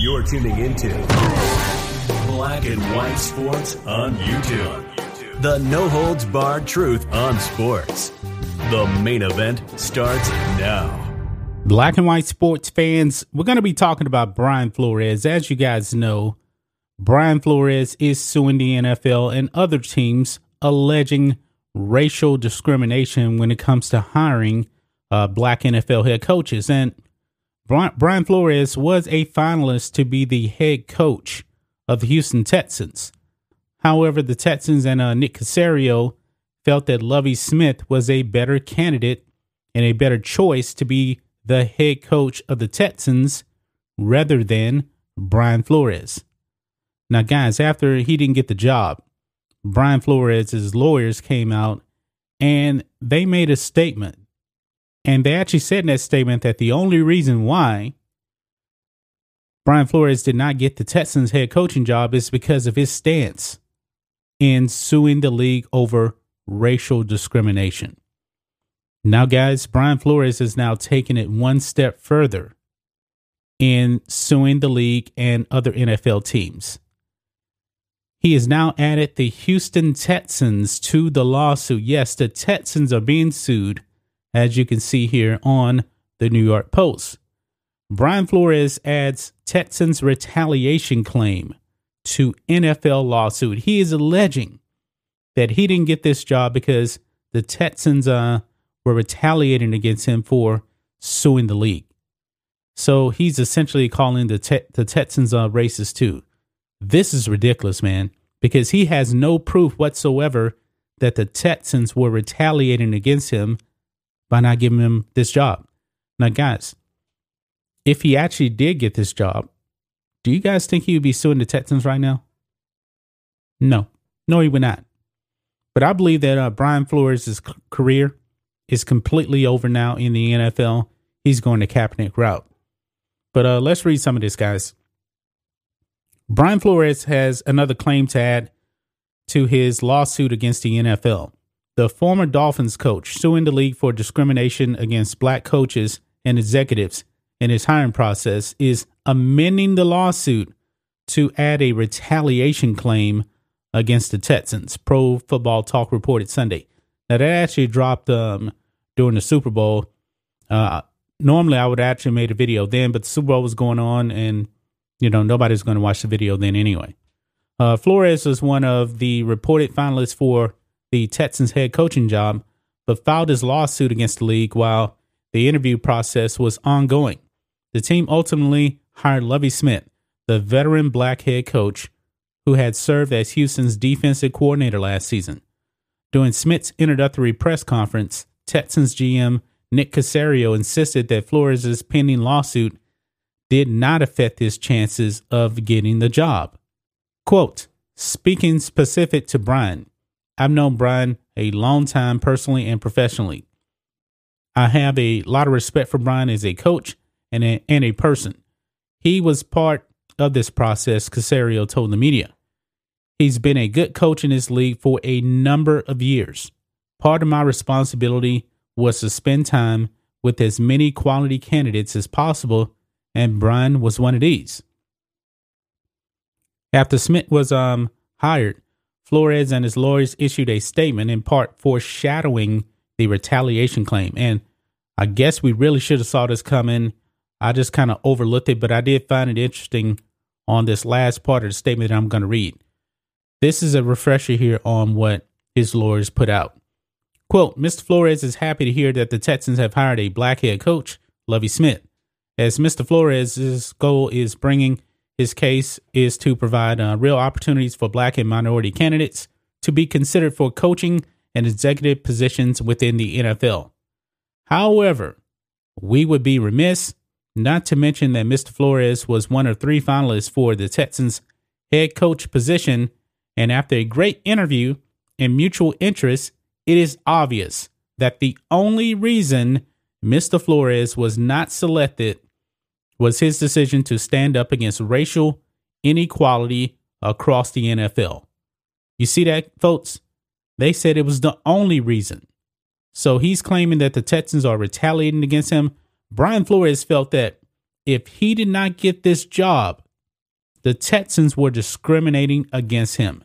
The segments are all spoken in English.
You're tuning into Black and White Sports on YouTube. The no holds barred truth on sports. The main event starts now. Black and white sports fans, we're going to be talking about Brian Flores. As you guys know, Brian Flores is suing the NFL and other teams alleging racial discrimination when it comes to hiring uh, black NFL head coaches. And Brian Flores was a finalist to be the head coach of the Houston Texans. However, the Texans and uh, Nick Caserio felt that Lovie Smith was a better candidate and a better choice to be the head coach of the Texans rather than Brian Flores. Now, guys, after he didn't get the job, Brian Flores' lawyers came out and they made a statement and they actually said in that statement that the only reason why Brian Flores did not get the Texans head coaching job is because of his stance in suing the league over racial discrimination. Now, guys, Brian Flores has now taken it one step further in suing the league and other NFL teams. He has now added the Houston Texans to the lawsuit. Yes, the Texans are being sued as you can see here on the New York Post. Brian Flores adds Texans retaliation claim to NFL lawsuit. He is alleging that he didn't get this job because the Texans uh, were retaliating against him for suing the league. So he's essentially calling the te- the Texans uh, racist too. This is ridiculous, man, because he has no proof whatsoever that the Texans were retaliating against him by not giving him this job. Now, guys, if he actually did get this job, do you guys think he would be suing the Texans right now? No, no, he would not. But I believe that uh, Brian Flores' career is completely over now in the NFL. He's going the Kaepernick route. But uh, let's read some of this, guys. Brian Flores has another claim to add to his lawsuit against the NFL the former Dolphins coach suing the league for discrimination against black coaches and executives in his hiring process is amending the lawsuit to add a retaliation claim against the Texans. Pro Football Talk reported Sunday. Now that actually dropped um, during the Super Bowl. Uh, normally, I would actually made a video then, but the Super Bowl was going on, and you know nobody's going to watch the video then anyway. Uh, Flores was one of the reported finalists for the Texans head coaching job, but filed his lawsuit against the league while the interview process was ongoing. The team ultimately hired Lovie Smith, the veteran black head coach who had served as Houston's defensive coordinator last season. During Smith's introductory press conference, Texans GM Nick Caserio insisted that Flores' pending lawsuit did not affect his chances of getting the job. Quote, speaking specific to Brian, I've known Brian a long time personally and professionally. I have a lot of respect for Brian as a coach and a, and a person. He was part of this process, Caserio told the media. He's been a good coach in this league for a number of years. Part of my responsibility was to spend time with as many quality candidates as possible, and Brian was one of these. After Smith was um, hired, Flores and his lawyers issued a statement in part foreshadowing the retaliation claim. And I guess we really should have saw this coming. I just kind of overlooked it, but I did find it interesting on this last part of the statement that I'm going to read. This is a refresher here on what his lawyers put out. Quote, Mr. Flores is happy to hear that the Texans have hired a black head coach, Lovie Smith, as Mr. Flores' goal is bringing his case is to provide uh, real opportunities for black and minority candidates to be considered for coaching and executive positions within the NFL. However, we would be remiss Not to mention that Mr. Flores was one of three finalists for the Texans head coach position. And after a great interview and mutual interest, it is obvious that the only reason Mr. Flores was not selected was his decision to stand up against racial inequality across the NFL. You see that, folks? They said it was the only reason. So he's claiming that the Texans are retaliating against him. Brian Flores felt that if he did not get this job, the Texans were discriminating against him.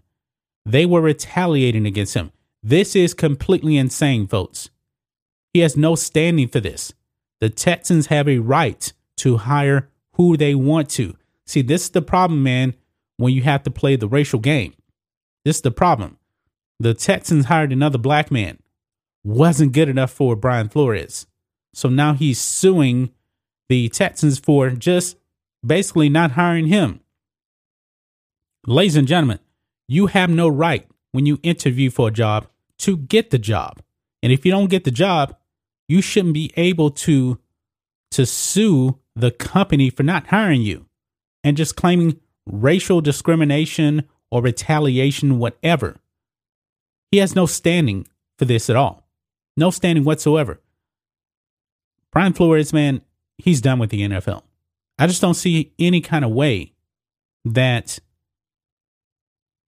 They were retaliating against him. This is completely insane, folks. He has no standing for this. The Texans have a right to hire who they want to. See, this is the problem, man, when you have to play the racial game. This is the problem. The Texans hired another black man. Wasn't good enough for Brian Flores. So now he's suing the Texans for just basically not hiring him. Ladies and gentlemen, you have no right when you interview for a job to get the job. And if you don't get the job, you shouldn't be able to to sue the company for not hiring you and just claiming racial discrimination or retaliation, whatever. He has no standing for this at all. No standing whatsoever. Brian Flores, man, he's done with the NFL. I just don't see any kind of way that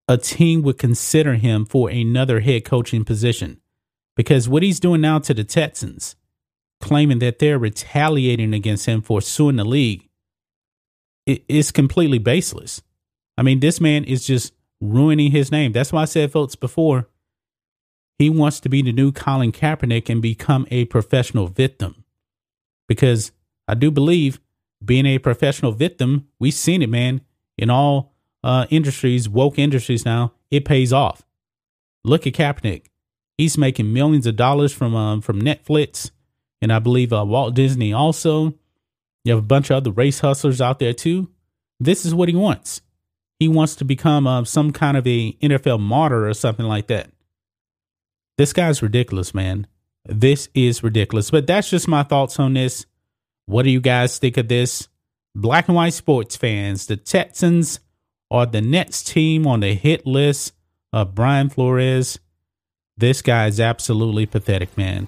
a team would consider him for another head coaching position because what he's doing now to the Texans, claiming that they're retaliating against him for suing the league, it is completely baseless. I mean, this man is just ruining his name. That's why I said, folks, before he wants to be the new Colin Kaepernick and become a professional victim. Because I do believe being a professional victim, we've seen it, man, in all uh, industries, woke industries now, it pays off. Look at Kaepernick. He's making millions of dollars from um, from Netflix, and I believe uh, Walt Disney also. You have a bunch of other race hustlers out there too. This is what he wants. He wants to become uh, some kind of a NFL martyr or something like that. This guy's ridiculous, man. This is ridiculous. But that's just my thoughts on this. What do you guys think of this? Black and white sports fans, the Texans are the next team on the hit list of Brian Flores. This guy is absolutely pathetic, man.